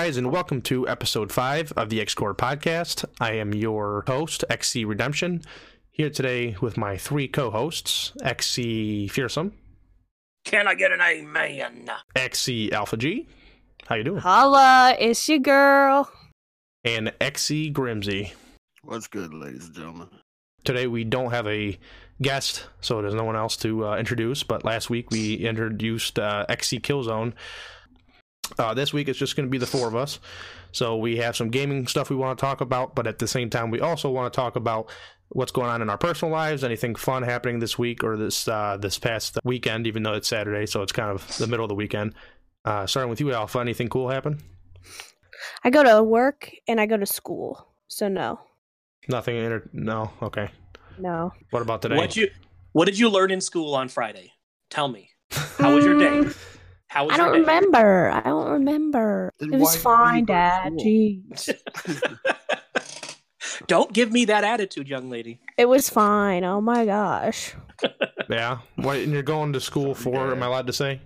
Hey guys, and welcome to episode 5 of the X-Core podcast. I am your host, XC Redemption, here today with my three co-hosts, XC Fearsome, Can I get an amen? XC Alpha G, how you doing? Holla, it's your girl. And XC Grimsy. What's good, ladies and gentlemen? Today we don't have a guest, so there's no one else to uh, introduce, but last week we introduced uh, XC Killzone. Uh, this week it's just going to be the four of us. So we have some gaming stuff we want to talk about, but at the same time, we also want to talk about what's going on in our personal lives, anything fun happening this week or this uh, this past weekend, even though it's Saturday, so it's kind of the middle of the weekend. Uh, starting with you, Alpha, anything cool happen? I go to work and I go to school, so no, Nothing. Inter- no. Okay. no. What about today? What you what did you learn in school on Friday? Tell me. How was your day? How was I don't remember. I don't remember. Then It was why didn't you fine, Dad. Jeez. Don't give me that attitude, young lady. It was fine. Oh my gosh. Yeah. What? And you're going to school for? Am I allowed to say?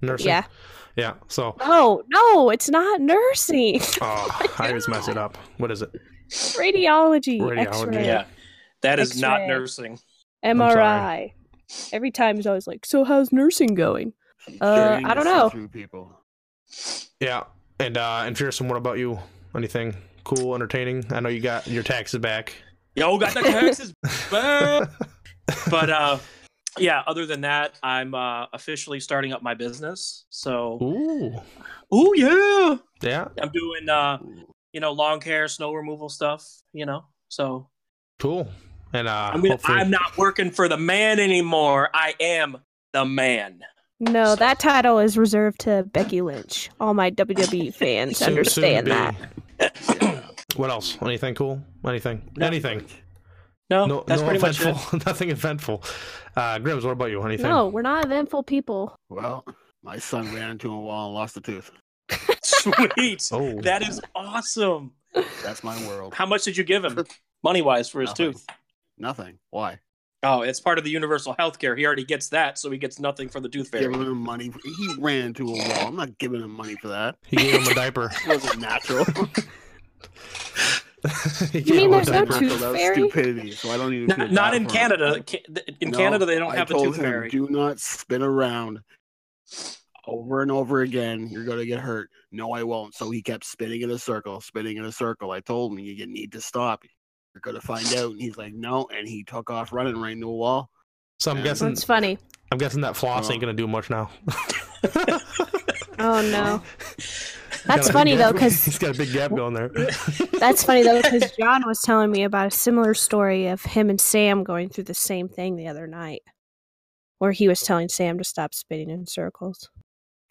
Nursing. Yeah. Yeah. So. No, no, it's not nursing. Oh, I always mess it up. What is it? Radiology. Radiology. X-ray, Yeah. That is not X-ray. nursing. MRI. Every time he's always like, "So how's nursing going?" Uh, I don't know. through people. Yeah. And uh and Fearsome, what about you? Anything cool, entertaining? I know you got your taxes back. Yo, got the taxes back. But uh yeah, other than that, I'm uh officially starting up my business. So Ooh. Oh yeah. Yeah. I'm doing uh you know, long hair, snow removal stuff, you know. So Cool. And uh I'm gonna, hopefully I'm not working for the man anymore. I am the man. No, that title is reserved to Becky Lynch. All my WWE fans soon- understand soon that. What else? Anything cool? Anything? No. Anything? No, No, that's no pretty much it. eventful. Nothing eventful. Uh, Grims, what about you? Anything? No, we're not eventful people. Well, my son ran into a wall and lost a tooth. Sweet. Oh, That is awesome. That's my world. How much did you give him, money wise, for his Nothing. tooth? Nothing. Why? Oh, it's part of the universal health care. He already gets that, so he gets nothing for the tooth fairy. Giving him money. He ran to a wall. I'm not giving him money for that. he gave him a diaper. It wasn't natural. He You gave mean him a there's no diaper. tooth that was fairy? stupidity. So I don't even. Not, not in for him. Canada. In No, Canada, they don't I have a told tooth him, fairy. Do not spin around over and over again. You're gonna get hurt. No, I won't. So he kept spinning in a circle, spinning in a circle. I told him you need to stop. You're gonna find out. And he's like, no, and he took off running right into a wall. So I'm Yeah. guessing. That's funny. I'm guessing that floss Oh. ain't gonna do much now. Oh no. He's That's got a funny though, because he's got a big gap going there. that's funny though, because John was telling me about a similar story of him and Sam going through the same thing the other night, where he was telling Sam to stop spinning in circles.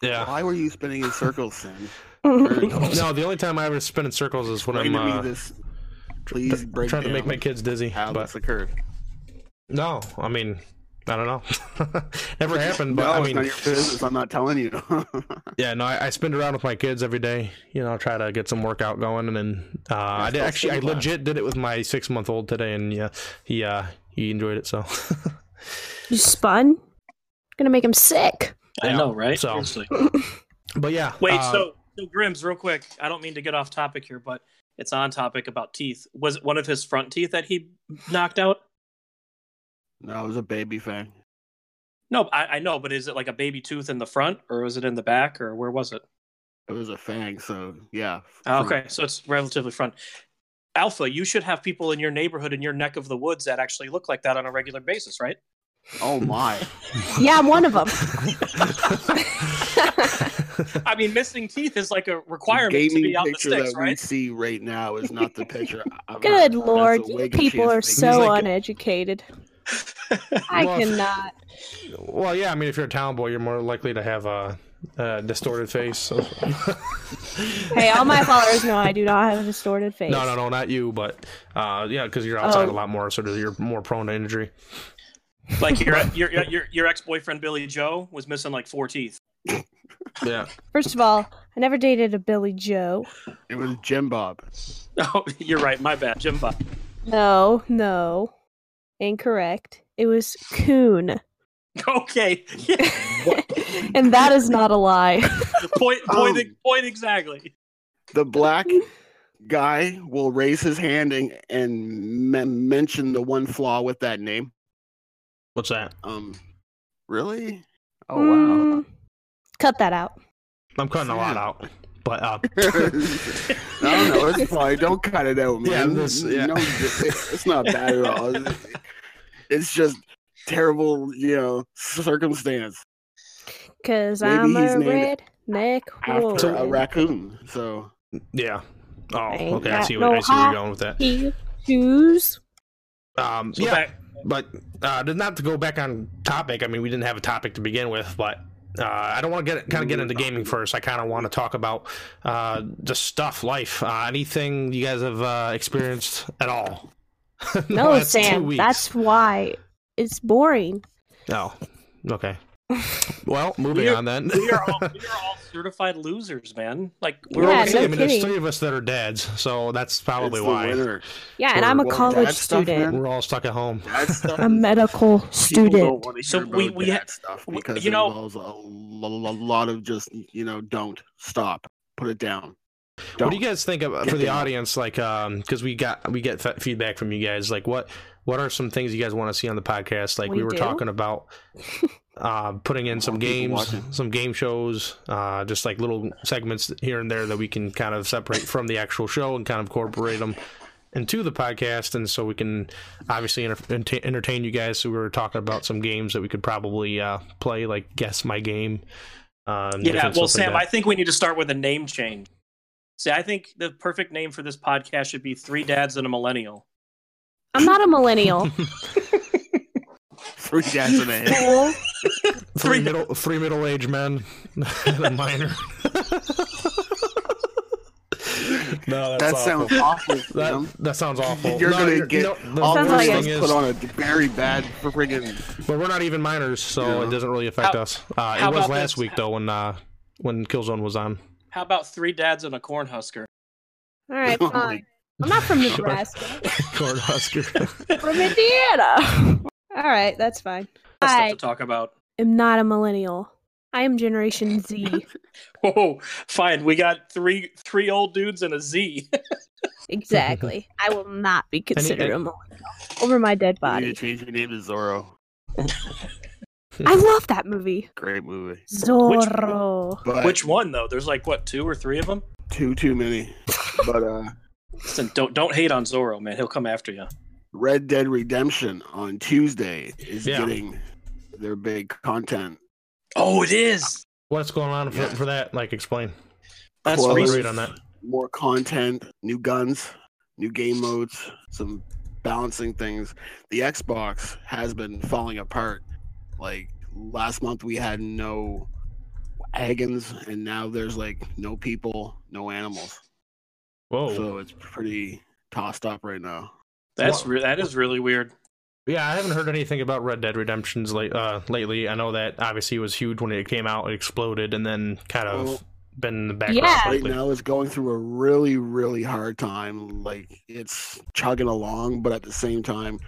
yeah. Why were you spinning in circles, Sam? No, the only time I ever spin in circles is when Explain I'm uh, this. Please break trying to make my kids dizzy. how But this occurred. no, I mean, I don't know. Never happened. But no, I it's mean, not your business. I'm not telling you. Yeah, no, I, I spin around with my kids every day. You know, try to get some workout going, and then uh, I did actually, I spin legit did it with my six month old today, and yeah, he uh, he enjoyed it. So You spun? Gonna make him sick. I Yeah, know, right? so- but yeah, Wait, uh, so, so Grims, real quick. I don't mean to get off topic here, but it's on topic about teeth. Was it one of his front teeth that he knocked out? no, it was a baby fang. No, I, I know, but is it like a baby tooth in the front, or was it in the back, or where was it? It was a fang. So yeah. Oh, okay, so it's relatively front. Alpha, you should have people in your neighborhood, in your neck of the woods, that actually look like that on a regular basis, right? Oh my. Yeah, I'm one of them. I mean, missing teeth is like a requirement to be out the picture sticks, that we see right now is not the picture. Good her. That's lord, you people are so like- uneducated. I Well, cannot. well, yeah, I mean, if you're a town boy, you're more likely to have a, a distorted face. So. Hey, all my followers know I do not have a distorted face. no, no, no, not you, but uh, yeah, because you're outside a Oh. lot more, so you're more prone to injury. Like your your your, your ex boyfriend Billy Joe was missing like four teeth. Yeah, First of all, I never dated a Billy Joe. It was Jim Bob. Oh, you're right. My bad, Jim Bob. No, no. Incorrect. It was Coon. Okay. and that is not a lie. point, point, Um. point exactly. the black guy will raise his hand and, and men- mention the one flaw with that name. What's that? Um, really? Oh wow. Mm, cut that out. I'm cutting a lot out. But uh, I don't know. It's fine. Don't cut it out, Yeah, man. this- yeah. No, it's not bad at all. It's just terrible, you know, circumstance Cause Maybe I'm he's a named redneck after a raccoon. So yeah. Oh, Ain't okay. I got see. no What, I see where you're going with that. He shoes. Um, So yeah, back, but uh, not to go back on topic. I mean, we didn't have a topic to begin with, but uh, I don't want to get kind of get into gaming first. I kind of want to talk about uh, just stuff, life, uh, anything you guys have uh, experienced at all. No, Sam. That's why it's boring. oh, okay. Well, moving We are- on then. we are all we are all certified losers, man. Like we're We're Yeah, all all no same. I mean, there's three of us that are dads, so that's probably it's why winner. Yeah, and I'm a Well, college dad stuff, student. we're all stuck at home. Stuff A medical student. So we- we that ha- stuff because you know- involves a, lo- lo- lot of just you know don't stop, put it down. What Don't. do you guys think of for the down. audience? Like, um, because we got we get fe- feedback from you guys. Like, what what are some things you guys want to see on the podcast? Like, we, We were do? talking about uh, putting in some games, some game shows, uh, just like little segments here and there that we can kind of separate from the actual show and kind of incorporate them into the podcast, and so we can obviously enter- enter- entertain you guys. So we were talking about some games that we could probably uh, play, like guess my game. Uh, Yeah, well, stuff like Sam. I think we need to start with a name change. See, I think the perfect name for this podcast should be Three Dads and a Millennial. I'm not a millennial. Three dads in a head. Fool. three Three- middle three middle aged men and a minor. no, that's That awful. sounds awful. that, that sounds awful. You're No, gonna you're- get no, the all Sounds three like of a- us thing put on a very bad friggin' but we're not even minors, so Yeah. it doesn't really affect How- us. Uh, it was last this? week though when uh, when Killzone was on. How about Three Dads and a Cornhusker? All right, Oh fine. I'm not from Nebraska. Cornhusker. from Indiana. All right, that's fine. That's stuff I to talk about. am not a millennial. I am Generation Z. Whoa, fine. We got three three old dudes and a Z. Exactly. I will not be considered a millennial over my dead You need body. to change your name to Zorro. I love that movie. Great movie. Zorro. But Which one though? There's like what two or three of them. too too many. But uh Listen, don't don't hate on Zorro, man. He'll come after you. Red Dead Redemption on Tuesday is Yeah. getting their big content. Oh, it is. What's going on for, Yeah. for that? Like, explain. That's Well, recent. read on that. More content, new guns, new game modes, some balancing things. The Xbox has been falling apart. Like last month we had no wagons and now there's like no people, no animals. Whoa. So it's pretty tossed up right now. That's Well- re- that is really weird. Yeah, I haven't heard anything about Red Dead Redemptions late, uh, lately. I know that obviously it was huge when it came out, it exploded, and then kind of Well, been in the background Yeah. right now it's going through a really really hard time like it's chugging along but at the same time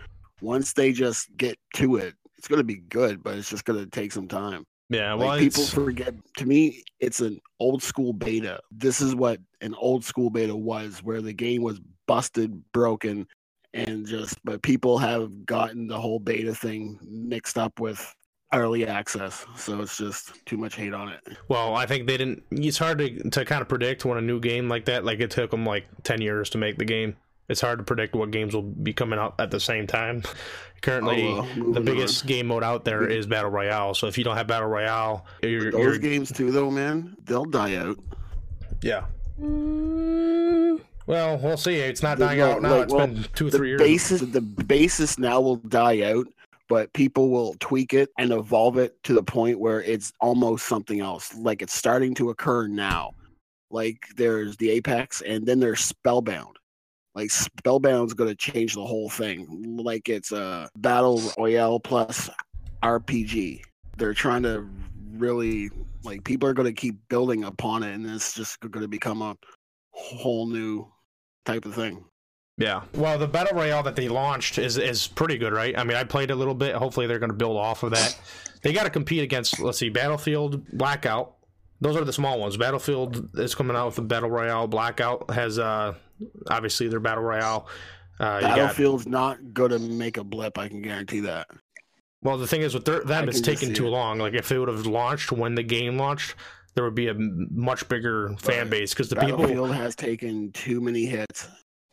once they just get to it it's going to be good but it's just going to take some time Yeah, well, like people forget to me it's an old school beta this is what an old school beta was where the game was busted broken and just but people have gotten the whole beta thing mixed up with early access so it's just too much hate on it Well, I think they didn't. It's hard to to kind of predict when a new game like that. Like it took them like ten years to make the game. It's hard to predict what games will be coming out at the same time. Currently, Oh, well, the biggest on. game mode out there is battle royale. So if you don't have battle royale, you're, those you're games too though man they'll die out yeah. Mm, Well, we'll see. It's not dying no, out now. like, It's well, been two, the three years. basis the basis now will die out but people will tweak it and evolve it to the point where it's almost something else like it's starting to occur now like there's the apex and then there's spellbound like spellbound's going to change the whole thing like it's a battle royale plus rpg they're trying to really like people are going to keep building upon it and it's just going to become a whole new type of thing Yeah. Well, the battle royale that they launched is is pretty good, right? I mean, I played a little bit. Hopefully, they're going to build off of that. They got to compete against let's see, Battlefield, Blackout, those are the small ones. Battlefield is coming out with a battle royale. Blackout has uh obviously their battle royale. Uh, you got, Battlefield's not gonna make a blip. I can guarantee that. well, the thing is with their, them, it's taken too it. long. Like if it would have launched when the game launched, there would be a much bigger fan base because the people. Battlefield has taken too many hits.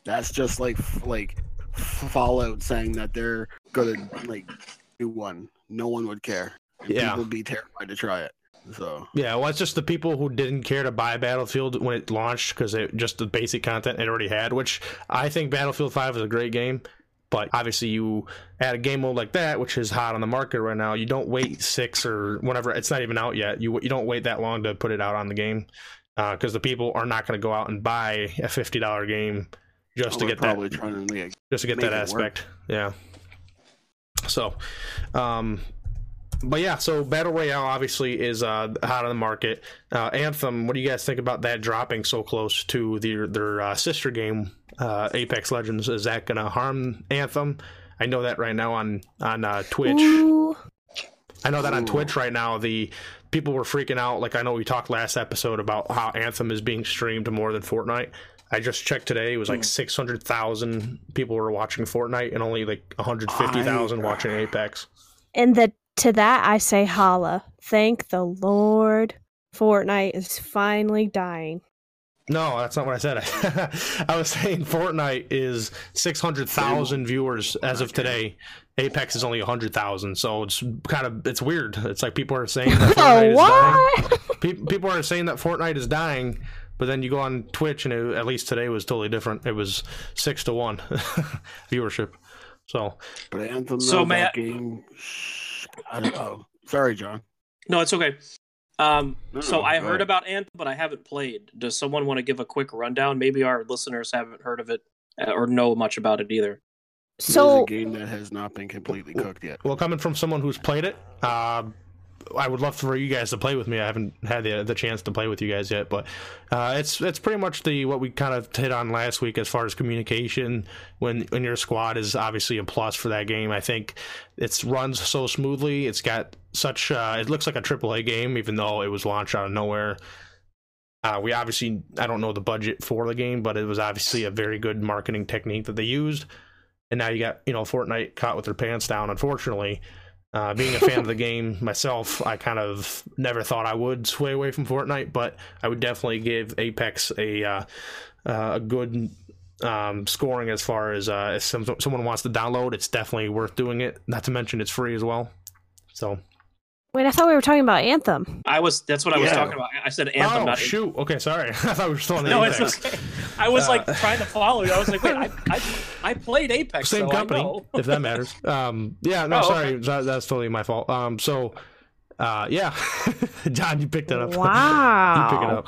That's just like like Fallout saying that they're gonna like do one. No one would care. And Yeah. people would be terrified to try it. So Yeah, well, it's just the people who didn't care to buy Battlefield when it launched because it just the basic content it already had. Which I think Battlefield Five is a great game, but obviously you add a game mode like that, which is hot on the market right now. You don't wait six or whenever it's not even out yet. You you don't wait that long to put it out on the game because the people are not going to go out and buy a fifty dollar game just to get that trying to make just to get that it work. aspect. Yeah. So, um, but yeah, so battle royale obviously is uh, hot on the market. Uh, Anthem, what do you guys think about that dropping so close to their their uh, sister game, uh, Apex Legends? Is that going to harm Anthem? I know that right now on on uh, Twitch. Ooh. I know that on Twitch right now, the people were freaking out. Like I know we talked last episode about how Anthem is being streamed more than Fortnite. I just checked today; it was like six hundred thousand people were watching Fortnite, and only like one hundred fifty thousand watching Apex. And the to that I say holla. Thank the Lord. Fortnite is finally dying. No, that's not what I said. I was saying Fortnite is six hundred thousand viewers as of today. Apex is only hundred thousand, so it's kind of it's weird. It's like people are saying that Fortnite Oh, is dying. what? People are saying that Fortnite is dying, but then you go on Twitch and it, at least today was totally different. It was six to one viewership. So But Anthem, So though, may that game. I don't know. Sorry, John. No, it's okay. Um, No, so I heard ahead. about Anthem, but I haven't played. Does someone want to give a quick rundown? Maybe our listeners haven't heard of it uh, or know much about it either. So it is a game that has not been completely cooked yet. well, coming from someone who's played it, uh, I would love for you guys to play with me. I haven't had the the chance to play with you guys yet, but uh, it's it's pretty much the what we kind of hit on last week as far as communication. When when your squad is obviously a plus for that game. I think it runs so smoothly. It's got such uh, it looks like a AAA game, even though it was launched out of nowhere. Uh, we obviously I don't know the budget for the game, but it was obviously a very good marketing technique that they used. And now you got you know Fortnite caught with their pants down. Unfortunately, uh, being a fan of the game myself, I kind of never thought I would sway away from Fortnite, but I would definitely give Apex a uh, uh, a good um, scoring as far as uh, if some, someone wants to download. It's definitely worth doing it. Not to mention it's free as well. So wait, I thought we were talking about Anthem. I was that's what I was Yeah. talking about. I said Anthem, oh not shoot, okay, sorry. I thought we were still on the No, Apex. it's okay. I was like Uh, trying to follow you. I was like, wait, I, I, I played Apex. same so I company, know. if that matters. Um, yeah, no, Oh, sorry, that, that's totally my fault. Um, so, uh, yeah, John, you picked that up. Wow. you pick it up.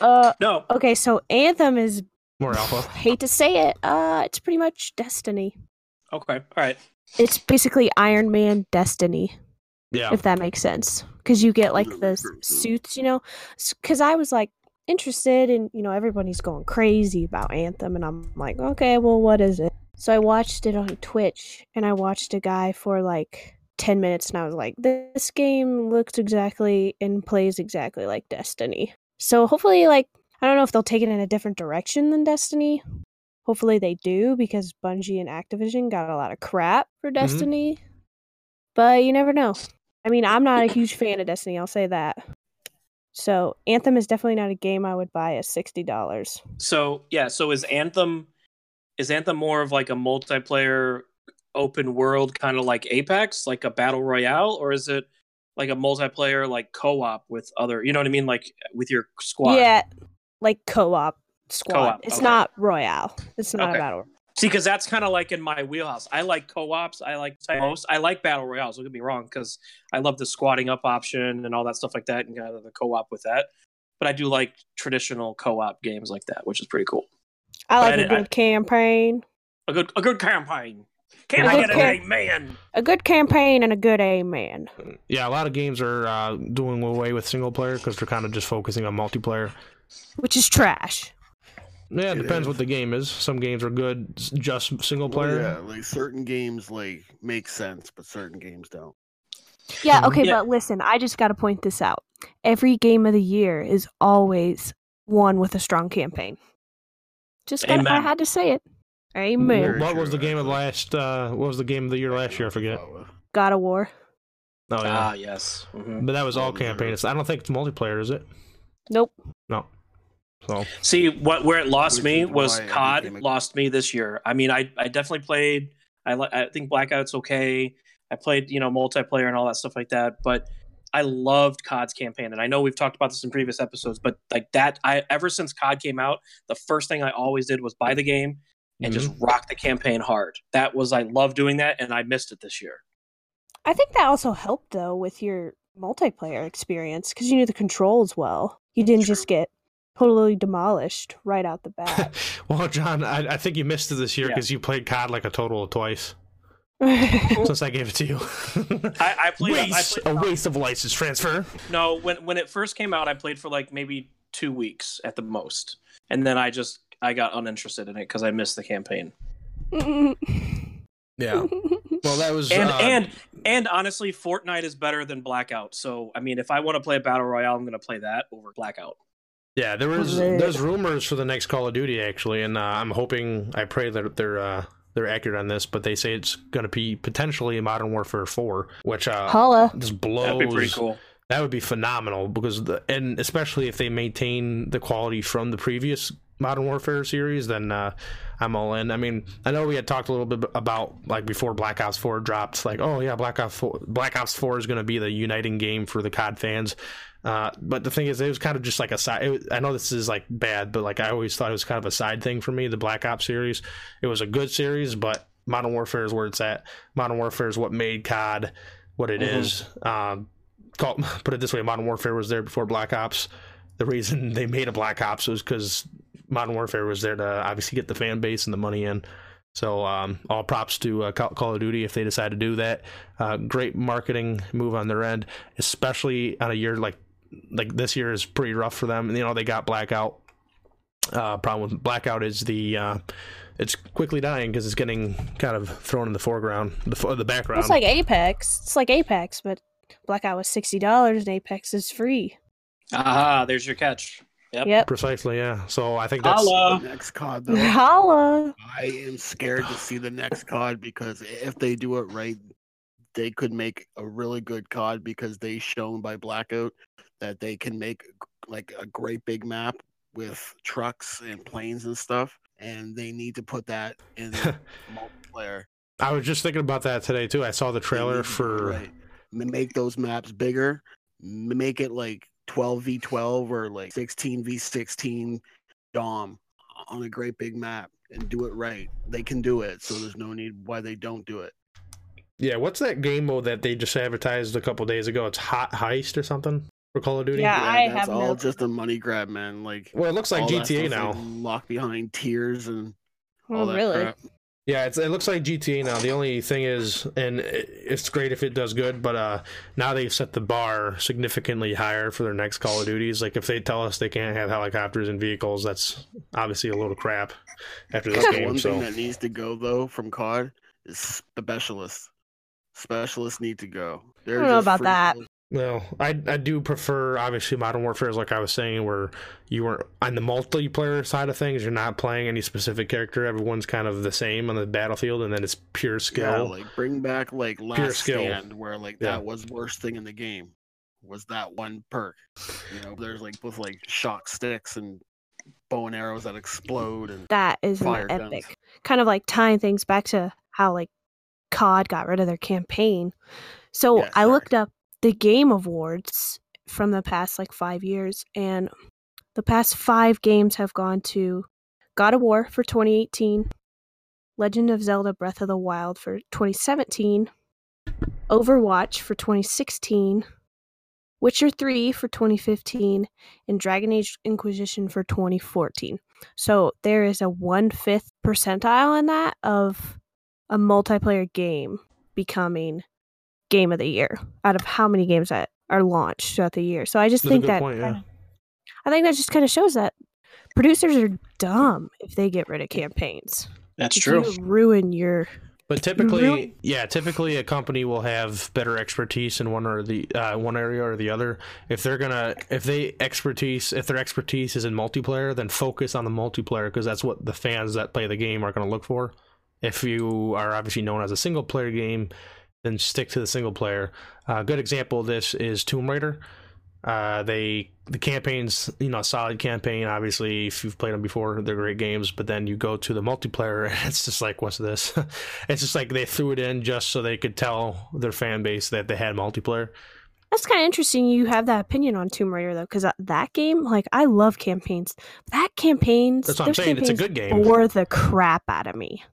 Uh, No, okay, so Anthem is More alpha. hate to say it, uh, it's pretty much Destiny. okay, all right. It's basically Iron Man Destiny, Yeah, if that makes sense. Because you get like the suits, you know. Because I was like interested, and you know everybody's going crazy about Anthem, and I'm like, okay, well, what is it? So I watched it on Twitch, and I watched a guy for like ten minutes, and I was like, this game looks exactly and plays exactly like Destiny. So hopefully, like, I don't know if they'll take it in a different direction than Destiny. Hopefully they do because Bungie and Activision got a lot of crap for mm-hmm. Destiny. But you never know. I mean, I'm not a huge fan of Destiny, I'll say that. So, Anthem is definitely not a game I would buy at $60. So yeah, so is Anthem is Anthem more of like a multiplayer open world kind of like Apex, like a battle royale, or is it like a multiplayer like co-op with other you know what I mean, like with your squad? Yeah, like co-op squad. Co-op, it's okay. not royale. It's not Okay. a battle. See, because that's kind of like in my wheelhouse. I like co-ops. I like most. I like battle royales. Don't get me wrong, because I love the squatting up option and all that stuff like that, and kind of the co-op with that. But I do like traditional co-op games like that, which is pretty cool. I like I a did- I- good campaign. A good, a good campaign. Can A I good get an cam- amen? A good campaign and a good amen. yeah. A lot of games are uh, doing away with single player because they're kind of just focusing on multiplayer. Which is trash. Yeah, it It depends is. what the game is. Some games are good, just single Well, player. yeah, like certain games like make sense, but certain games don't. Yeah, Mhm. okay, Yeah. but listen, I just got to point this out. Every game of the year is always one with a strong campaign. Just gotta, I had to say it. Amen. Very what was the game of actually. last? Uh, what was the game of the year last year? I forget. God of War. Oh yeah, Ah, yes. Mhm. but that was all Well campaign. It's- I don't think it's multiplayer, is it? Nope. No. So See what where it lost me was COD lost me this year. I mean, I I definitely played. I I think Blackout's okay. I played you know multiplayer and all that stuff like that, but I loved COD's campaign, and I know we've talked about this in previous episodes, but like that, I ever since COD came out, the first thing I always did was buy the game and just Mm-hmm. rock the campaign hard. That was I love doing that, and I missed it this year. I think that also helped though with your multiplayer experience because you knew the controls well. You didn't just get totally demolished right out the bat. well, John, I, I think you missed it this year Yeah. because you played COD like a total of twice since I gave it to you. I, I played. I waste, played a waste of license transfer. No, when when it first came out, I played for like maybe two weeks at the most, and then I just I got uninterested in it because I missed the campaign. Yeah. Well, that was And uh, and and honestly, Fortnite is better than Blackout. So I mean, if I want to play a battle royale, I'm going to play that over Blackout. Yeah, there was Right. there's rumors for the next Call of Duty actually, and uh, I'm hoping I pray that they're uh, they're accurate on this, but they say it's going to be potentially Modern Warfare 4, which uh, Holla. just blows. That'd be pretty cool. That would be phenomenal because the, and especially if they maintain the quality from the previous Modern Warfare series, then uh, I'm all in. I mean, I know we had talked a little bit about like before Black Ops 4 dropped, like oh yeah, Black Ops 4, Black Ops 4 is going to be the uniting game for the COD fans. Uh, but the thing is, it was kind of just like a side. Was, I know this is like bad, but like I always thought it was kind of a side thing for me. The Black Ops series, it was a good series, but Modern Warfare is where it's at. Modern Warfare is what made COD what it Mhm. is. Um, call, put it this way: Modern Warfare was there before Black Ops. The reason they made a Black Ops was because Modern Warfare was there to obviously get the fan base and the money in. So um, all props to uh, Call Call of Duty if they decide to do that. Uh, great marketing move on their end, especially on a year like like this year is pretty rough for them. You know they got Blackout. Uh, problem with Blackout is the uh, it's quickly dying because it's getting kind of thrown in the foreground, the fo- the background. It's like Apex. It's like Apex, but Blackout was sixty dollars and Apex is free. Aha, there's your catch. Yep. Yep. Precisely, yeah. So I think that's Holla. The next COD though. Holla. I am scared to see the next COD because if they do it right, they could make a really good COD because they shown by Blackout that they can make like a great big map with trucks and planes and stuff, and they need to put that in multiplayer. I was just thinking about that today too. I saw the trailer need for right. Make those maps bigger, make it like 12 v 12 or like 16 v 16 dom on a great big map and do it right. They can do it, so there's no need why they don't do it. yeah. What's that game mode that they just advertised a couple days ago? It's Hot Heist or something for Call of Duty. Yeah, I that's have all no- just a money grab, man. Like Well, it looks like GTA now. like, locked behind tiers and all Oh, that really? crap. Yeah, it's, it looks like GTA now. The only thing is, and it's great if it does good, but uh, now they've set the bar significantly higher for their next Call of Duties. Like if they tell us they can't have helicopters and vehicles, that's obviously a load of crap after this The game. one So thing that needs to go though from COD is specialists. Specialists need to go. They're don't know about that. Kills. Well, I I do prefer obviously Modern Warfare, is like I was saying, where you were on the multiplayer side of things. You're not playing any specific character. Everyone's kind of the same on the battlefield, and then it's pure skill. Yeah, skill. like bring back like last skill. stand where like Yeah. that was worst thing in the game was that one perk. You know, there's like with like shock sticks and bow and arrows that explode and That is an Fire guns. epic. Kind of like tying things back to how like COD got rid of their campaign. So Yeah, I sorry. looked up the game awards from the past like five years, and the past five games have gone to God of War for 2018, Legend of Zelda Breath of the Wild for 2017, Overwatch for 2016, Witcher 3 for 2015, and Dragon Age Inquisition for 2014. So there is a one fifth percentile in that of a multiplayer game becoming game of the year out of how many games that are launched throughout the year. So I just That's think that point, yeah. kinda- I think that just kind of shows that producers are dumb if they get rid of campaigns. That's If true. You ruin your But typically, Really? yeah, typically a company will have better expertise in one or the uh, one area or the other. If they're gonna, if they expertise, if their expertise is in multiplayer, then focus on the multiplayer because that's what the fans that play the game are gonna look for. If you are obviously known as a single player game, then stick to the single player. A good example of this is Tomb Raider. Uh, they the campaigns, you know, a solid campaign. Obviously, if you've played them before, they're great games. But then you go to the multiplayer, and it's just like, what's this? it's just like they threw it in just so they could tell their fan base that they had multiplayer. That's kind of interesting. You have that opinion on Tomb Raider though, because that game, like, I love campaigns. That campaigns, That's what I'm saying. It's a good game. bore the crap out of me.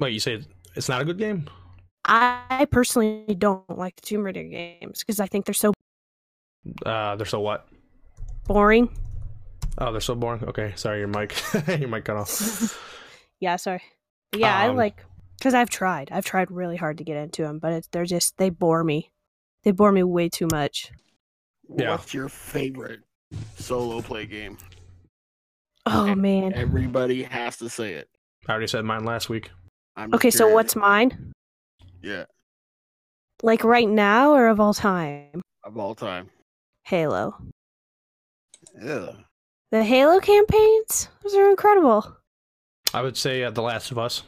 Wait, you say it's not a good game? I personally don't like the Tomb Raider games because I think they're so Uh, they're so what? boring. Oh, they're so boring. Okay, sorry, your mic, your mic cut off. Yeah, sorry. But yeah, I Um, like because I've tried. I've tried really hard to get into them, but it's, they're just they bore me. They bore me way too much. Yeah. What's your favorite solo play game? Oh And man. Everybody has to say it. I already said mine last week. I'm just Okay, so what's mine? Yeah Like right now or of all time? of all time? Halo. Yeah. The Halo campaigns, those are incredible. I would say uh, The Last of Us.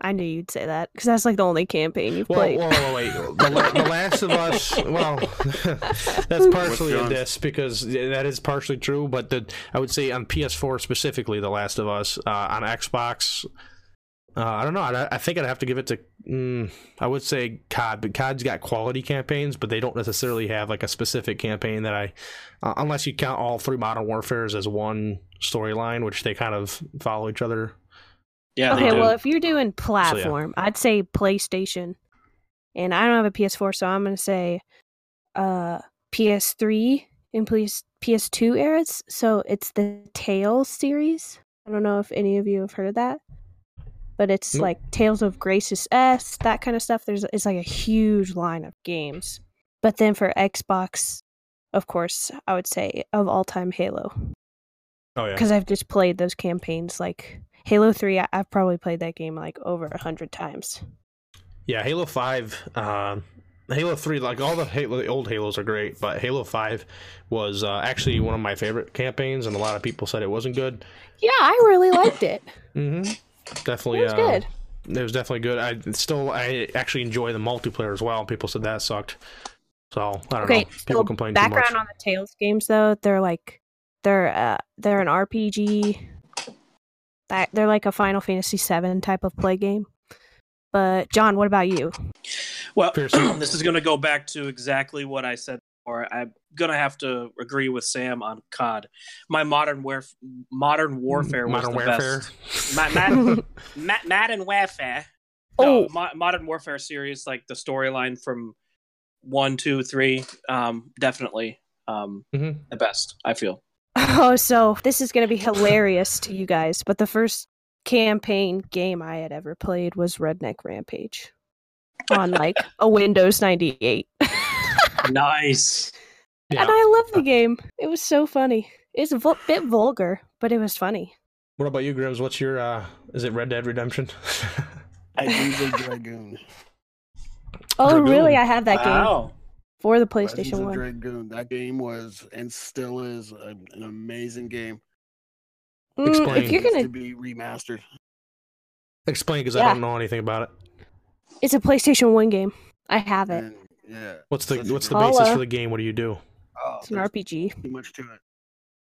I knew you'd say that because that's like the only campaign you've Well, played. whoa, whoa, wait. The, the Last of Us. Well, that's partially a John's? diss because that is partially true. But the I would say on PS4 specifically, The Last of Us. Uh, on Xbox, uh, I don't know. I, I think I'd have to give it to. Mm, I would say COD, but COD's got quality campaigns, but they don't necessarily have like a specific campaign that I, uh, unless you count all three Modern Warfares as one storyline, which they kind of follow each other. Yeah, they okay, do. well, if you're doing platform, I'd say PlayStation. And I don't have a PS4, so I'm going to say uh, PS3 and PS- PS2 eras. So it's the Tales series. I don't know if any of you have heard of that. But it's Nope. like Tales of Graces f, that kind of stuff. There's it's like a huge line of games. But then for Xbox, of course, I would say of all time Halo Oh yeah. because I've just played those campaigns. Like Halo Three, I- I've probably played that game like over a hundred times. Yeah, Halo Five, um, Halo Three, like all the Halo, the old Halos are great, but Halo Five was uh, actually one of my favorite campaigns, and a lot of people said it wasn't good. Yeah, I really liked it. hmm Definitely, It was uh, good. It was definitely good. I still, I actually enjoy the multiplayer as well. People said that sucked, so I don't Okay, know. People so complain too much. background on the Tales games though, they're like they're uh they're an RPG. That they're like a Final Fantasy VII type of play game. But John, what about you? Well, this is going to go back to exactly what I said before. I'm going to have to agree with Sam on COD. My modern warf- modern warfare was Modern the Warfare. best. Ma- Mad- Ma- Madden Warfare. Oh. No, Mo- Modern Warfare series, like the storyline from one, two, three, um, definitely um, Mhm. the best. I feel. Oh, so this is going to be hilarious to you guys, but the first campaign game I had ever played was Redneck Rampage on like a Windows 98. Nice. Yeah. And I love the game. It was so funny. It's a bit vulgar, but it was funny. What about you, Grims? What's your? uh Is it Red Dead Redemption? I do the Dragoon. Oh, Dragoon. really? I have that game wow. for the PlayStation of 1. Dragoon. That game was and still is a, an amazing game. Mm, Explain. if you're gonna, to be remastered. Explain, because Yeah. I don't know anything about it. it's a PlayStation 1 game. I have it. And yeah, What's the What's the basis Holla. for the game? What do you do? oh, It's an there's RPG. too much to it.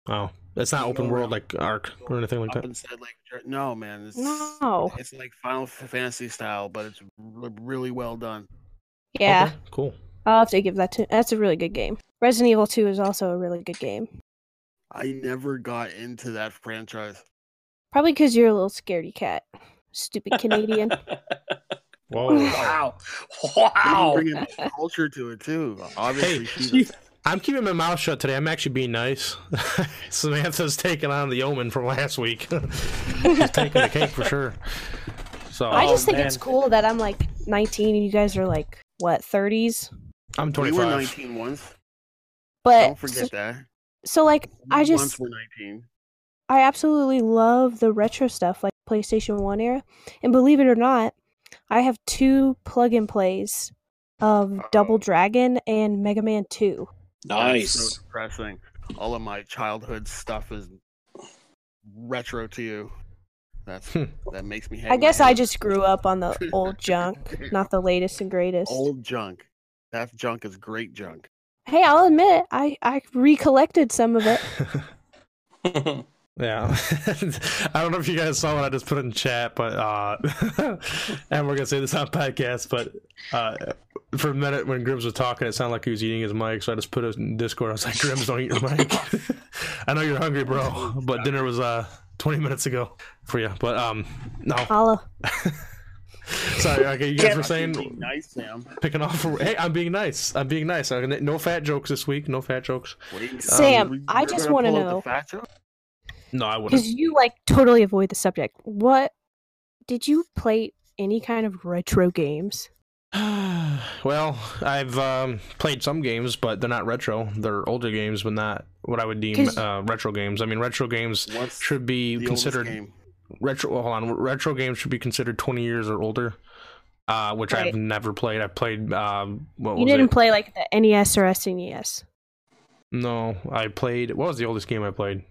Oh, it's not open world um, like Ark or anything like Up that. inside like Dra- no man, it's No. it's like Final F- Fantasy style, but it's r- really well done. Yeah, Okay, cool. I'll have to give that to. That's a really good game. Resident Evil 2 is also a really good game. I never got into that franchise. Probably because you're a little scaredy cat. Stupid Canadian. Whoa. wow. Wow. Wow. Bringing culture to it too. Obviously, Hey, she's a- I'm keeping my mouth shut today. I'm actually being nice. Samantha's taking on the omen from last week. She's taking the cake for sure. So I Oh, just think it's cool that I'm like 19 and you guys are like what 30s. I'm we 25. were 19 once. But Don't forget so, that. so, like I just once were 19. I absolutely love the retro stuff like PlayStation 1 era. And believe it or not, I have two plug and plays of Uh-oh. Double Dragon and Mega Man 2. That's Nice. so depressing. All of my childhood stuff is retro to you. That's Hmm. that makes me. hang I guess I just grew up on the old junk, not the latest and greatest. old junk. That junk is great junk. Hey, I'll admit, I, I recollected some of it. Yeah. I don't know if you guys saw what I just put in chat, but uh and we're gonna say this on podcast, but uh for a minute when Grims was talking it sounded like he was eating his mic, so I just put it in Discord. I was like, Grims, don't eat your mic. I know you're hungry, bro, but dinner was uh twenty minutes ago for you. But um no. Holla. Sorry, okay, you guys were saying nice, Sam. picking off for hey, I'm being nice. I'm being nice. No fat jokes this week, no fat jokes. Wait, Sam, um, I just wanna pull out the know- fat joke? No, I wouldn't. Because you like totally avoid the subject. What did you play any kind of retro games? well, I've um, played some games, but they're not retro. They're older games, but not what I would deem uh, retro games. I mean, retro games What's should be the considered game? retro. Hold on, retro games should be considered twenty years or older. Uh, which Right. I've never played. I played. Um, what You was didn't it? play like the NES or SNES. no, I played. What was the oldest game I played?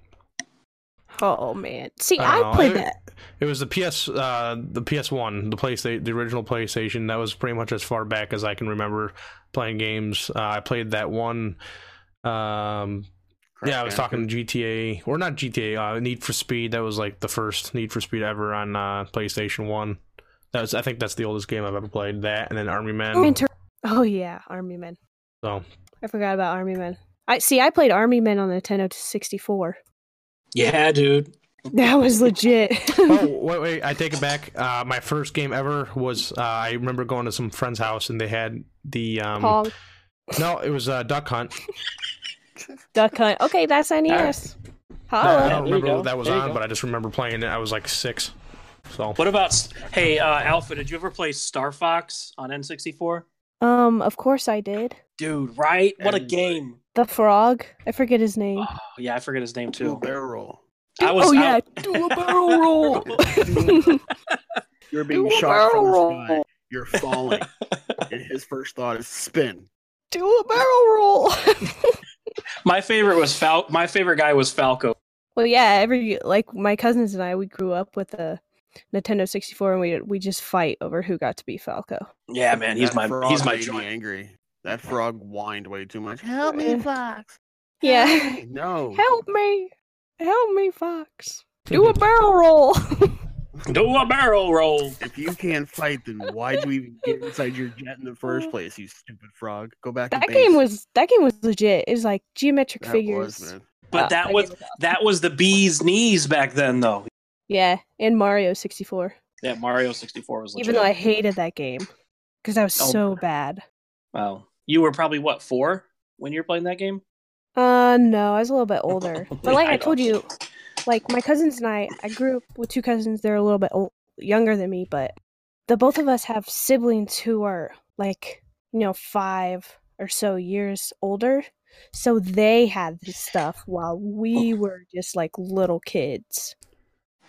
Oh man. See, I I, played It- that. It was the PS, uh, the PS One, the PlayStation, the original PlayStation. That was pretty much as far back as I can remember playing games. Uh, I played that one. Um, yeah, I was Crash talking Bandicoot? GTA or not GTA. Uh, Need for Speed. That was like the first Need for Speed ever on uh, PlayStation One. That was, I think, that's the oldest game I've ever played. That and then Army Men. Inter- oh yeah, Army Men. So I forgot about Army Men. I see. I played Army Men on the Nintendo 64. Yeah, dude. That was legit. oh wait, wait, I take it back. Uh, my first game ever was uh, I remember going to some friend's house and they had the um, Pong, no, it was uh, Duck Hunt. Duck Hunt. Okay, that's NES. I Holla. don't there remember what that was There on, go. but I just remember playing it. I was like six. So What about hey, uh, Alpha? Did you ever play Star Fox on N64? Um, of course I did. Dude, right? What a And- game! The frog. I forget his name. Oh, yeah, I forget his name Do a too. barrel roll. I was. oh yeah, I- do a barrel roll. You're being Do shot from barrel the sky. You're falling, and his first thought is spin. do a barrel roll. my favorite was Fal. My favorite guy was Falco. well, yeah. Every like my cousins and I, we grew up with a Nintendo 64, and we we just fight over who got to be Falco. Yeah, man, he's That my he's my made me joint. angry. That frog whined way too much. Help me, Fox. Yeah. Help me. No. Help me, help me, Fox. Do a barrel roll. Do a barrel roll. If you can't fight, then why'd you even get inside your jet in the first place, you stupid frog? Go back. to that base. game was that game was legit. It was like geometric That figures. was, man. But Uh, that game was awesome. that was the bee's knees back then, though. yeah, and Mario 64. Yeah, Mario 64 was legit. Even though I hated that game because that was Oh. so bad. Wow, you were probably what four when you were playing that game? Uh, no, I was a little bit older. But like I I told you, like my cousins and I, I grew up with two cousins. They're a little bit old, younger than me, but the both of us have siblings who are like you know five or so years older. So they had this stuff while we were just like little kids.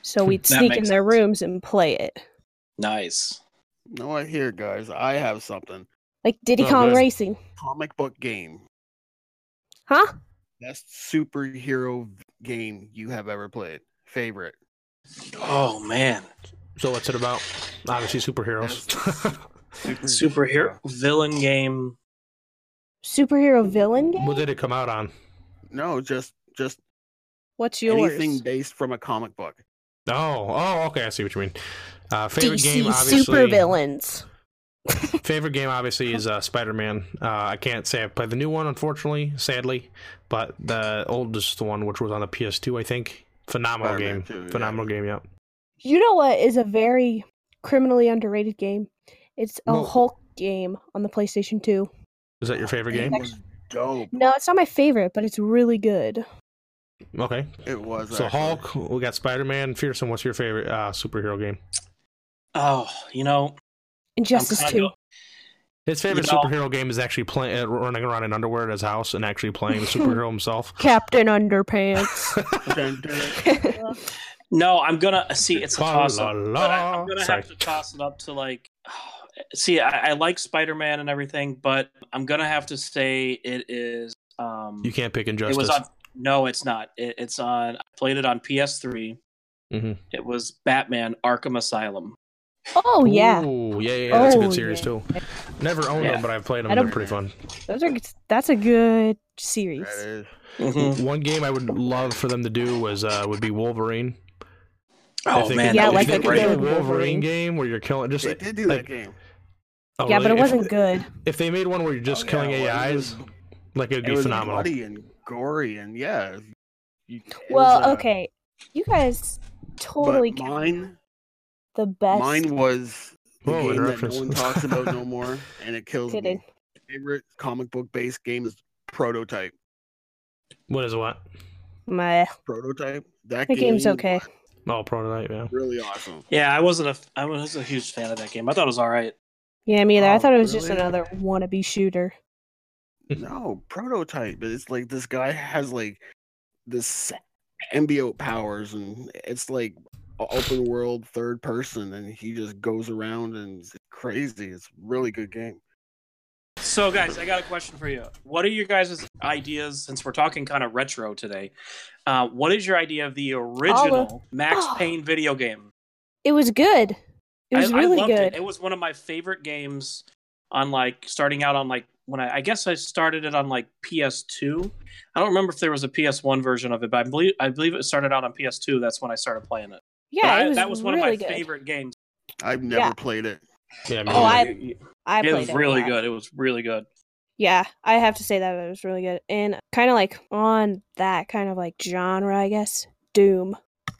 So we'd sneak in their sense. rooms and play it, Nice. No, I hear, guys. I have something. Like Diddy Oh, Kong. Racing, Comic book game. huh? Best superhero game you have ever played. Favorite. Oh man, so what's it about? Obviously superheroes. Super- superhero villain game. Superhero villain game. what did it come out on? No, just just What's yours? anything based from a comic book. Oh, oh, okay. I see what you mean. Uh, favorite DC game, obviously. super villains. Favorite game, obviously, is uh, Spider Man. Uh, I can't say I've played the new one, unfortunately, sadly, but the oldest one, which was on the PS2, I think. Phenomenal Spider-Man game. 2, yeah. Phenomenal game, yep. You know what is a very criminally underrated game? It's a Well- Hulk game on the PlayStation 2. Is that your favorite It game? was dope. No, it's not my favorite, but it's really good. Okay. It was. So, actually. Hulk, we got Spider Man. Fearsome, what's your favorite uh, superhero game? Oh, you know, Injustice 2. kinda- His favorite You know- superhero game is actually playing, uh, running around in underwear at his house and actually playing the superhero himself. Captain Underpants. Dun, dun, no, I'm gonna see. It's a toss up. I, am gonna Sorry. have to toss it up to like see, I, I like Spider Man and everything, but I'm gonna have to say it is. Um, You can't pick Injustice. it Injustice. was on. No, it's not. It, it's on. I played it on PS3. Mhm. It was Batman Arkham Asylum. Oh yeah, Ooh, yeah, yeah, that's a Oh, good series yeah. too. Never owned Yeah. them, but I've played them. They're pretty fun. those are that's a good series. That is. Mhm. One game I would love for them to do was uh, would be Wolverine. Oh man, Yeah, that if would like they be a great. do a good Wolverine Wolverine. game where you're killing just They did do like, that game. oh, yeah, but it wasn't good. If they made one where you're just Oh, yeah, killing well, it AIs, was- like it'd It be was phenomenal. bloody and gory and yeah. you- Well, was, uh, okay, you guys totally But get mine, the best. mine was the oh, Whoa, game that no one talks about no more, and it kills Kidding. me. Favorite comic book based game is Prototype. What is what? My Prototype. That the game game's okay. Oh, prototype. Yeah. Really awesome. Yeah, I wasn't a. I was a huge fan of that game. I thought it was all right. Yeah, me either. I Oh, thought it was just another wannabe shooter. No, Prototype. But it's like this guy has like this symbiote powers, and it's like a open world third person, and he just goes around and it's crazy. It's a really good game. So, guys, I got a question for you. What are your guys' ideas? Since we're talking kind of retro today, uh, what is your idea of the original Max Oh. Payne video game? It was good. It was I, really I loved good. it. It was one of my favorite games. On like starting out on like when I, I guess I started it on like PS2. I don't remember if there was a PS1 version of it, but I believe I believe it started out on PS2. That's when I started playing it. Yeah, I- was that was one really of my good. favorite games. I've never Yeah. played it. Yeah. me Oh. I- I it played was it a really good. It was really good. Yeah, I have to say that it was really good. And kind of like on that kind of like genre, I guess. Doom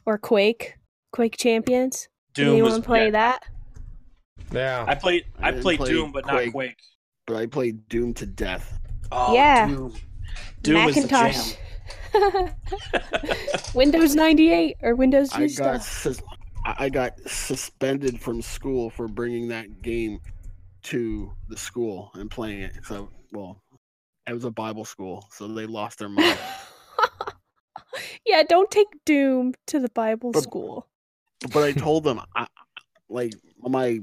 or Quake. Quake Champions. Did Doom anyone was play yeah, that? yeah. I played I I, played play Doom, but Quake. not Quake. But I played Doom to death. Oh, Yeah. Doom. Doom is the Macintosh. jam. Windows 98 or Windows I got sus- I I got suspended from school for bringing that game to the school and playing it. So, well, it was a Bible school, so they lost their mind. yeah, don't take Doom to the Bible But- school. but I told them, I, like, my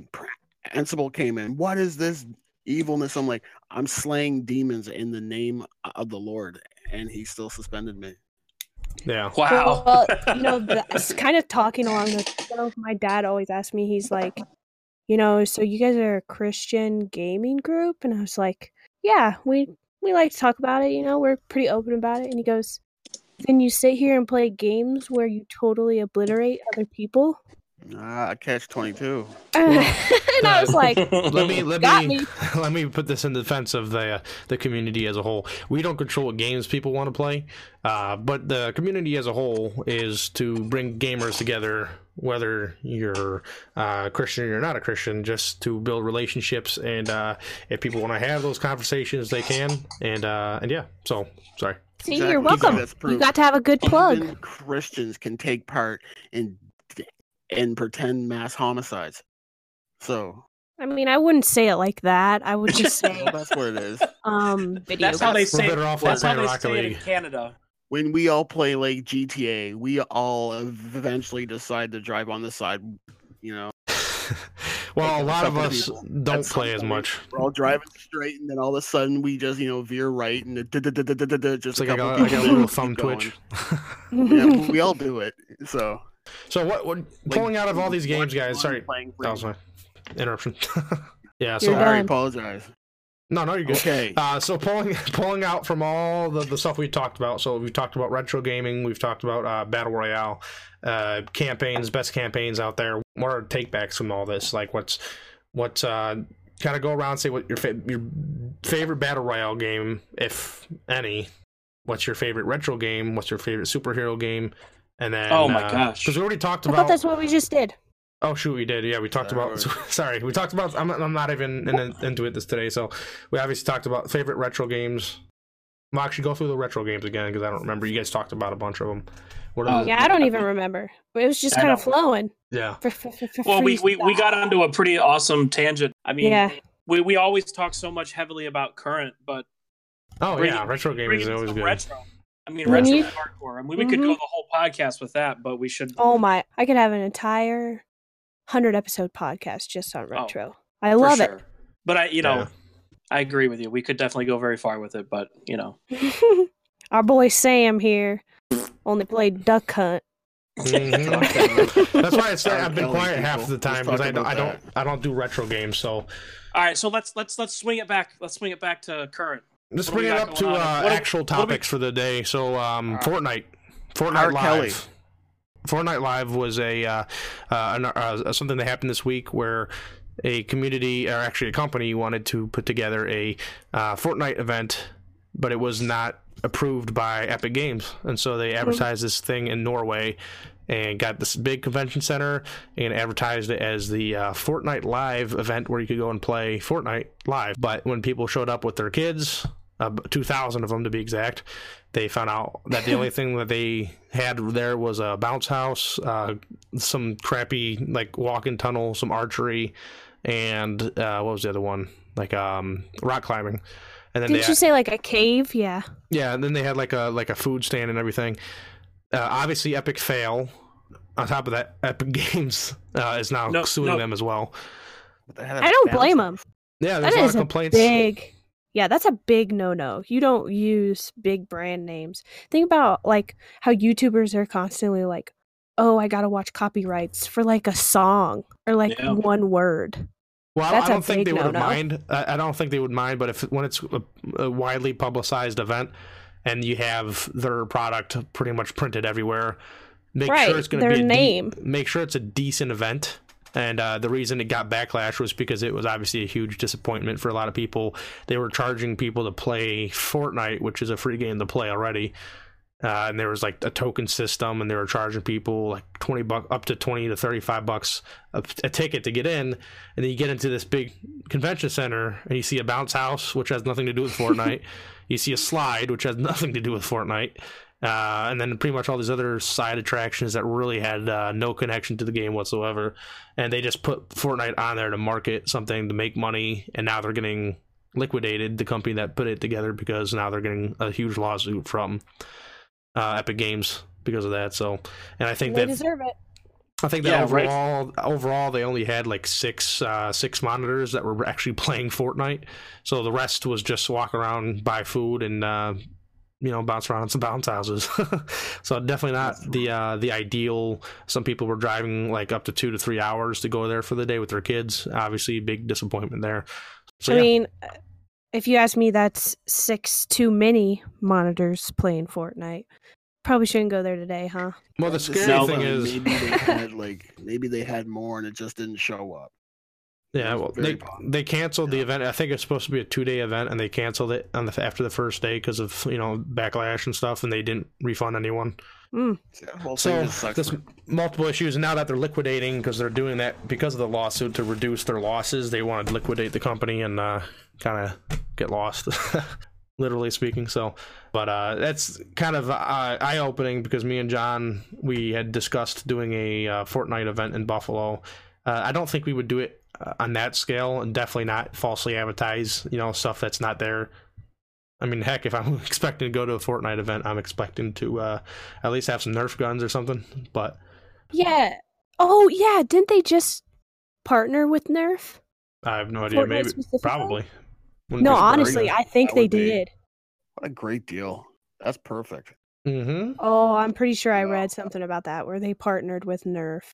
principal came in. What is this evilness? I'm like, I'm slaying demons in the name of the Lord, and he still suspended me. Yeah. Wow. Well, you know, that's kind of talking along the. You know, my dad always asked me. He's like, you know, so you guys are a Christian gaming group, and I was like, yeah, we we like to talk about it. You know, we're pretty open about it. And he goes, then you sit here and play games where you totally obliterate other people. Ah, catch 22. and I was like, let me let me, me. let me put this in defense of the uh, the community as a whole. We don't control what games people want to play, uh, but the community as a whole is to bring gamers together, whether you're uh, Christian or you're not a Christian, just to build relationships. And uh, if people want to have those conversations, they can. And uh, and yeah, so sorry. see, Exactly. you're welcome. You proof. got to have a good plug. Even Christians can take part in in pretend mass homicides. So I mean, I wouldn't say it like that. I would just say, well, that's what it is. um, video. That's how they games. We're say. better off That's not how they Rocket say it in Canada. When we all play like GTA, we all eventually decide to drive on the side. You know, well, a lot of us people. don't At some play as much. we're all driving straight, and then all of a sudden we just you know veer right, and it just like I got, a little thumb twitch. Yeah, we all do it. So So what? what like, pulling out of all these games, guys. Sorry, that was my interruption. yeah. So You're Sorry, apologize. no, no, you're good. Okay. Uh, so pulling pulling out from all the, the stuff we talked about. So we've talked about retro gaming. We've talked about uh, battle royale uh, campaigns, best campaigns out there. What are takebacks from all this? Like what's what's uh, kind of go around and say what your fa- your favorite battle royale game, if any. What's your favorite retro game? What's your favorite superhero game? And then Oh my uh, gosh. because we already talked I about thought that's what we just did. Oh shoot, we did. Yeah, we talked about. Sorry, we talked about. I'm, I'm not even in, into it this today. So we obviously talked about favorite retro games. I'll actually go through the retro games again because I don't remember. You guys talked about a bunch of them. What are Oh, the- Yeah, I don't even remember. It was just kind of flowing. yeah. For, for, for, for Well, we, we, we freestyle. got onto a pretty awesome tangent. I mean, Yeah. we, we always talk so much heavily about current, but Oh bring yeah, retro gaming is always good. retro. I mean, retro you- is hardcore. I mean, we could go the whole podcast with that, but we should. Oh my! I could have an entire hundred episode podcast just on Oh. retro. I love sure. But I, you know, Yeah. I agree with you. We could definitely go very far with it, but you know. Our boy Sam here only played Duck Hunt. Mhm. That's why I I've been quiet half people. of the time because I talk don't, I don't I don't do retro games. So all right. So let's let's let's swing it back. Let's swing it back to current. Let's bring it up to uh, What actual what do we- topics for the day. So um, Uh, Fortnite, Fortnite R. Live. Kelly. Fortnite Live was a uh, uh, uh, something that happened this week where a community or actually a company wanted to put together a uh, Fortnite event, but it was not approved by Epic Games, and so they advertised this thing in Norway and got this big convention center and advertised it as the uh, Fortnite Live event where you could go and play Fortnite live. But when people showed up with their kids, uh, 2,000 of them to be exact, they found out that the only thing that they had there was a bounce house, uh, some crappy like walk-in tunnel, some archery, and uh, what was the other one? Like um, rock climbing. And then Didn't you say like a cave? Yeah. yeah, and then they had like a like a food stand and everything. Uh, obviously, Epic fail. On top of that, Epic Games uh, is now No, suing no. them as well. I don't blame them. Yeah, there's That a lot is of a complaints. big. Yeah, that's a big no-no. You don't use big brand names. Think about like how YouTubers are constantly like, "Oh, I got to watch copyrights for like a song or like Yeah. one word." Well, I- That's I a don't think big they would no-no. mind. I, I don't think they would mind. But if when it's a, a widely publicized event and you have their product pretty much printed everywhere, make Right, sure it's going to be a de- make sure it's a decent event. And uh, the reason it got backlash was because it was obviously a huge disappointment for a lot of people. They were charging people to play Fortnite, which is a free game to play already. Uh, and there was like a token system, and they were charging people like twenty bucks, up to twenty to thirty-five bucks a, a ticket to get in. And then you get into this big convention center, and you see a bounce house, which has nothing to do with Fortnite. You see a slide, which has nothing to do with Fortnite. Uh, and then pretty much all these other side attractions that really had uh, no connection to the game whatsoever. And they just put Fortnite on there to market something to make money, and now they're getting liquidated, the company that put it together, because now they're getting a huge lawsuit from uh, Epic Games because of that. So, and I think They that deserve it. I think that Yeah, right. overall, overall, they only had like six uh, six monitors that were actually playing Fortnite. So the rest was just walk around, buy food, and uh, you know bounce around some bounce houses. so definitely not the uh, the ideal. Some people were driving like up to two to three hours to go there for the day with their kids. Obviously, big disappointment there. So I yeah, mean, uh, if you ask me, that's six too many monitors playing Fortnite. Probably shouldn't go there today, huh? well, the scary No, thing is, maybe they had like maybe they had more and it just didn't show up. Yeah, well, they popular. they canceled the event. I think it's supposed to be a two day event, and they canceled it on the after the first day because of you know backlash and stuff, and they didn't refund anyone. Mm. Yeah, the So thing just for- multiple issues, and now that they're liquidating because they're doing that because of the lawsuit to reduce their losses, they want to liquidate the company and uh, kind of get lost, literally speaking. So, but uh, that's kind of uh, eye opening because me and John we had discussed doing a uh, Fortnite event in Buffalo. Uh, I don't think we would do it uh, on that scale, and definitely not falsely advertise, you know, stuff that's not there. I mean, heck, if I'm expecting to go to a Fortnite event, I'm expecting to uh, at least have some Nerf guns or something. But Yeah. Oh, yeah. Didn't they just partner with Nerf? I have no idea. Fortnite Maybe, probably. Wouldn't No, honestly, I think they would be- did. what a great deal. That's perfect. Mhm. Oh, I'm pretty sure I Wow. read something about that where they partnered with Nerf,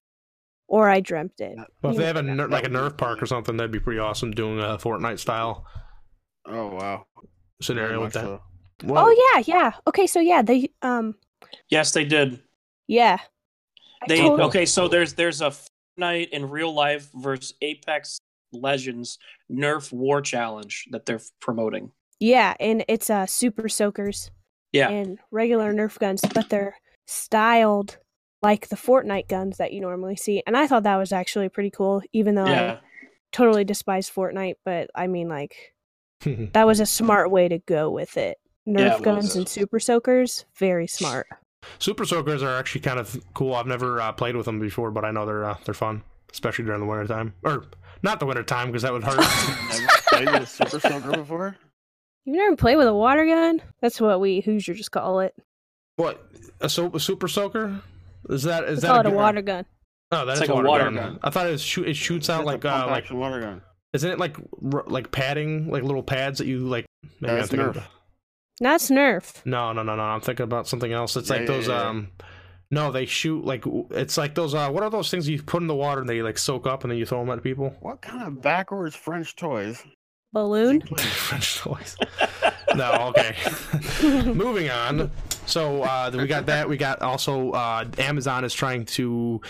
or I dreamt it. Well, if they have a ner- like a Nerf park or something, that'd be pretty awesome. Doing a Fortnite style Oh wow. scenario with that. so. Oh yeah, yeah. Okay, so yeah, they um Yes, they did. yeah. I They totally- okay. So there's there's a Fortnite in real life versus Apex Legends Nerf War Challenge that they're promoting. Yeah, and it's uh super soakers Yeah, and regular Nerf guns, but they're styled like the Fortnite guns that you normally see. And I thought that was actually pretty cool, even though yeah. I totally despise Fortnite, but I mean like that was a smart way to go with it. Nerf Yeah, guns was. and super soakers, very smart. Super soakers are actually kind of cool. I've never uh, played with them before, but I know they're uh, they're fun, especially during the winter time. Or not the winter time because that would hurt. Never played with a super soaker before. You've never played with a water gun? That's what we Hoosier just call it. what a, so- a super soaker? Is that is We that call it a gun? water gun. Oh, that's It's a like a water, water gun. gun. I thought it, shoot, it shoots out That's a like uh, like action water gun. Isn't it like r- like padding, like little pads that you like? maybe I'm That's Nerf. of- That's Nerf. No, no, no, no. I'm thinking about something else. It's Yeah, like yeah, those. yeah, yeah. Um, no, they shoot like it's like those. Uh, what are those things you put in the water and they like soak up and then you throw them at people? What kind of backwards French toys? Balloon. French toys. no, okay. Moving on. So uh, we got that. We got also uh, Amazon is trying to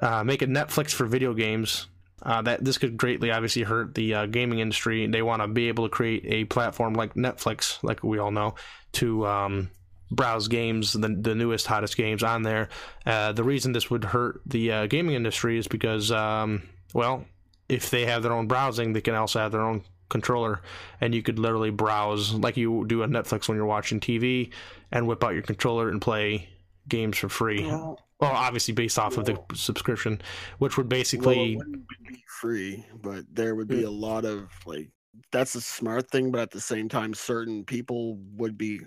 uh, make a Netflix for video games. Uh, that this could greatly obviously hurt the uh, gaming industry. They want to be able to create a platform like Netflix, like we all know, to um, browse games, the, the newest, hottest games on there. Uh, the reason this would hurt the uh, gaming industry is because, um, well, if they have their own browsing, they can also have their own controller, and you could literally browse like you do on Netflix when you're watching TV, and whip out your controller and play games for free. Well, Well, obviously based off of the subscription, which would well, basically wouldn't be free, but there would be a lot of like that's a smart thing, but at the same time, certain people would be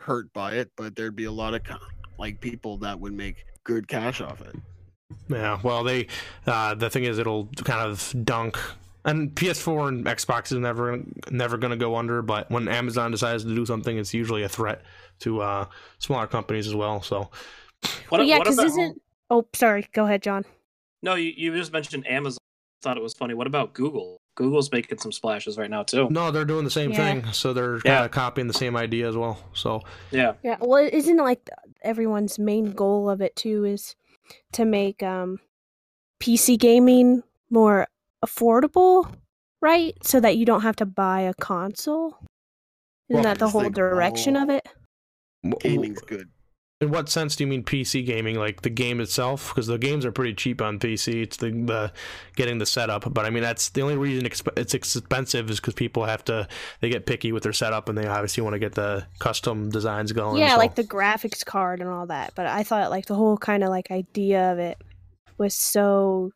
hurt by it, but there'd be a lot of like people that would make good cash off it. Yeah, well, they uh, the thing is, it'll kind of dunk. And PS4 and Xbox is never never going to go under, but when Amazon decides to do something, it's usually a threat to uh, smaller companies as well. So, What, Well, yeah, because isn't. Oh, sorry. Go ahead, John. No, you, you just mentioned Amazon. Thought it was funny. What about Google? Google's making some splashes right now too. no, they're doing the same Yeah. thing, so they're Yeah. kind of copying the same idea as well. So, Yeah, Yeah. Well, isn't it like everyone's main goal of it too is to make um PC gaming more affordable, right? So that you don't have to buy a console. Isn't Well, that the whole think direction all- of it? w- Gaming's good. In what sense do you mean PC gaming? Like the game itself? Because the games are pretty cheap on PC. It's the, the getting the setup. But I mean, that's the only reason exp- it's expensive is because people have to they get picky with their setup and they obviously want to get the custom designs going. Yeah, so- like the graphics card and all that. But I thought like the whole kind of like idea of it was so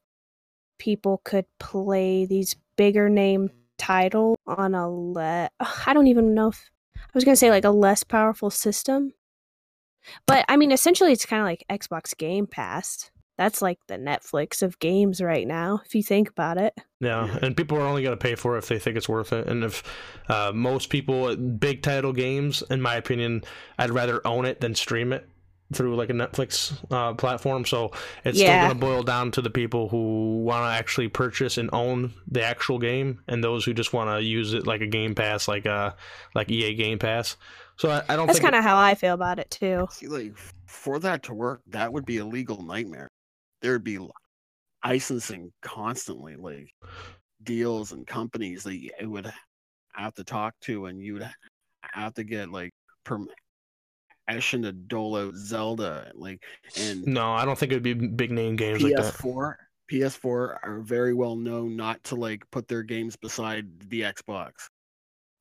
people could play these bigger name title on a le I don't even know if I was gonna say like a less powerful system. But I mean essentially it's kinda like Xbox Game Pass. That's like the Netflix of games right now, if you think about it. Yeah, Yeah. and people are only going to pay for it if they think it's worth it. And if uh, most people, big title games, in my opinion, I'd rather own it than stream it through like a Netflix uh, platform. So it's still going to boil down to the people who want to actually purchase and own the actual game, and those who just want to use it like a Game Pass, like uh like EA Game Pass. So I, I don't That's kinda how I feel about it too. See, like for that to work, that would be a legal nightmare. There'd be licensing constantly, like deals and companies that you would have to talk to, and you would have to get like permission to dole out Zelda, like and no, I don't think it would be big name games like that. PS4. PS4 are very well known not to like put their games beside the Xbox,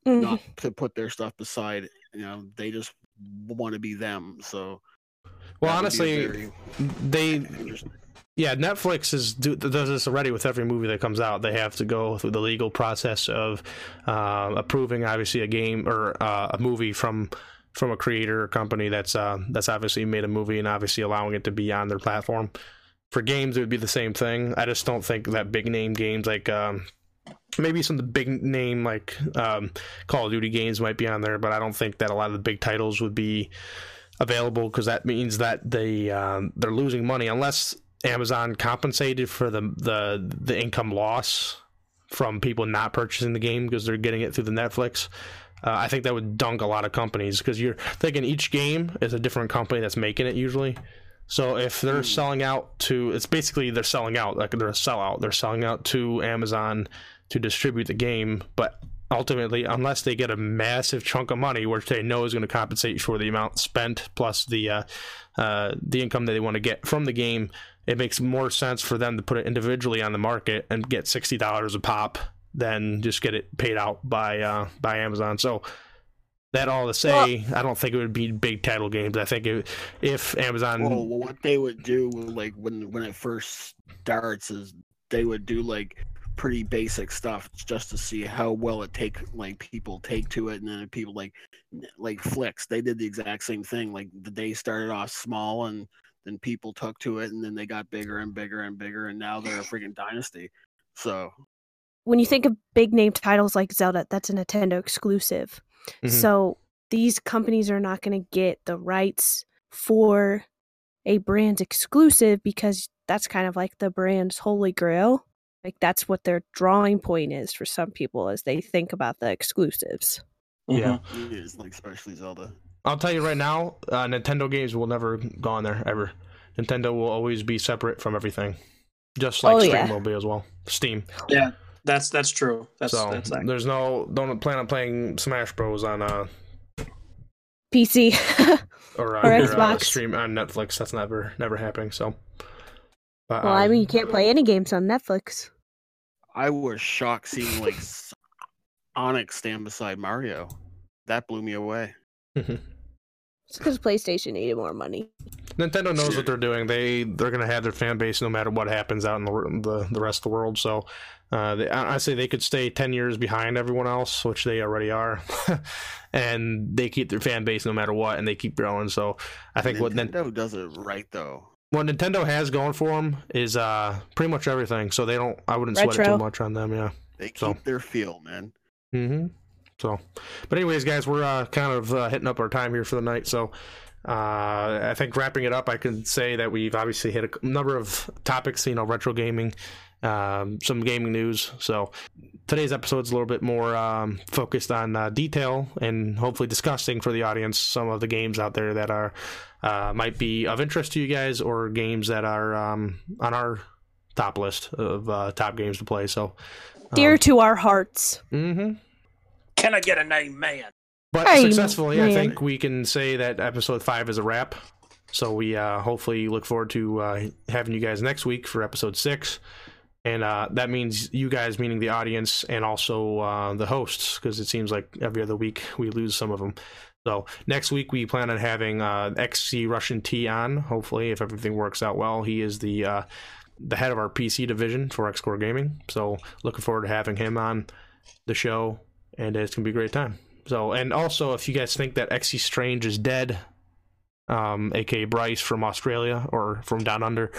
Mhm. not to put their stuff beside. You know, they just want to be them. So, Well, that would be a honestly, they. Yeah, Netflix is do, does this already with every movie that comes out. They have to go through the legal process of uh, approving, obviously, a game or uh, a movie from from a creator or company that's uh, that's obviously made a movie and obviously allowing it to be on their platform. For games, it would be the same thing. I just don't think that big name games like um, maybe some of the big name like um, Call of Duty games might be on there, but I don't think that a lot of the big titles would be available because that means that they um, they're losing money unless Amazon compensated for the the the income loss from people not purchasing the game because they're getting it through the Netflix. Uh, I think that would dunk a lot of companies because you're thinking each game is a different company that's making it usually. So if they're Hmm. selling out to, it's basically they're selling out like they're a sellout. They're selling out to Amazon to distribute the game, but ultimately, unless they get a massive chunk of money, which they know is going to compensate for the amount spent plus the uh, uh, the income that they want to get from the game, it makes more sense for them to put it individually on the market and get sixty dollars a pop than just get it paid out by uh, by Amazon. So that all to say, I don't think it would be big title games. I think it, if Amazon, Well, well, what they would do, like when when it first starts, is they would do like pretty basic stuff just to see how well it take like people take to it, and then people like like flicks. They did the exact same thing. Like the day started off small, and then people took to it, and then they got bigger and bigger and bigger, and now they're a freaking dynasty. So when you think of big name titles like Zelda, that's a Nintendo exclusive. Mhm. So these companies are not going to get the rights for a brand exclusive because that's kind of like the brand's holy grail. Like that's what their drawing point is for some people as they think about the exclusives. Yeah. Mhm. It is like especially Zelda. I'll tell you right now, uh, Nintendo games will never go on there ever. Nintendo will always be separate from everything, just like Oh, Steam yeah. will be as well. Steam. Yeah, that's that's true. That's so that's like, there's no don't plan on playing Smash Bros on uh PC. or, Or on your, uh, Xbox. stream on Netflix. That's never never happening. So. But, well, I um, mean, you can't play any games on Netflix. I was shocked seeing like S- Onyx stand beside Mario. That blew me away. It's because PlayStation needed more money. Nintendo knows what they're doing. They they're gonna have their fan base no matter what happens out in the the, the rest of the world. So, uh, they, I I say they could stay ten years behind everyone else, which they already are, and they keep their fan base no matter what, and they keep growing. So, I think what Nintendo does it right though. what Nintendo has going for them is uh pretty much everything. So they don't. I wouldn't sweat it too much on them. Yeah. They keep So- their feel, man. Mm-hmm. So, but anyways, guys, we're uh, kind of uh, hitting up our time here for the night. So, uh, I think wrapping it up, I can say that we've obviously hit a number of topics. You know, retro gaming, um, some gaming news. So, today's episode's a little bit more um, focused on uh, detail and hopefully discussing for the audience some of the games out there that are uh, might be of interest to you guys or games that are um, on our top list of uh, top games to play. So, Dear to our hearts. mm-hmm. Can I get a name, man? But Hey, successfully, I think we can say that episode five is a wrap. So we uh, hopefully look forward to uh, having you guys next week for episode six. And uh, that means you guys, meaning the audience, and also uh, the hosts, because it seems like every other week we lose some of them. So next week we plan on having uh, XC Russian T on. Hopefully, if everything works out well, he is the uh, the head of our PC division for Xcore Gaming. So looking forward to having him on the show, and it's gonna be a great time. So, and also, if you guys think that XC Strange is dead, um, aka Bryce from Australia or from down under,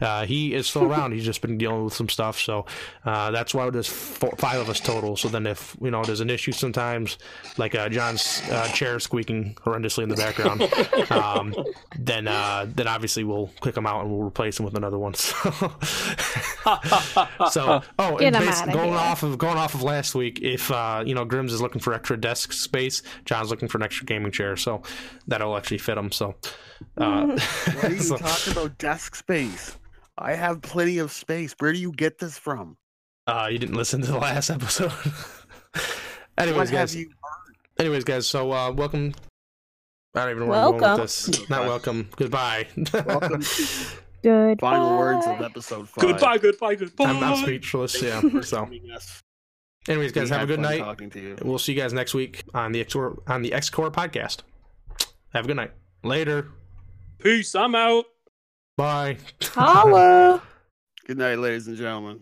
uh, he is still around. He's just been dealing with some stuff. So, uh, that's why there's four, five of us total. So then, if you know there's an issue sometimes, like uh, John's uh, chair squeaking horrendously in the background, um, then uh, then obviously we'll click him out and we'll replace him with another one. So, so oh, Get and 'em bas- outta going here. off of going off of last week, if uh, you know Grims is looking for extra desk space, John's looking for an extra gaming chair, so that'll actually fit him. So, uh, What are you so, talking about desk space? I have plenty of space. Where do you get this from? uh, you didn't listen to the last episode. what anyways, have guys. you Anyways, guys. So, uh, welcome. I don't even know where I'm going Welcome. with this. Not welcome. Goodbye. welcome to Good. final words of episode five? goodbye, goodbye, goodbye. I'm, I'm speechless. Yeah. Thank you So, anyways, guys, We have a good night. Talking to you. We'll see you guys next week on the Xcore on the Xcore podcast. Have a good night. Later. Peace. I'm out. Bye. Holla. Good night, ladies and gentlemen.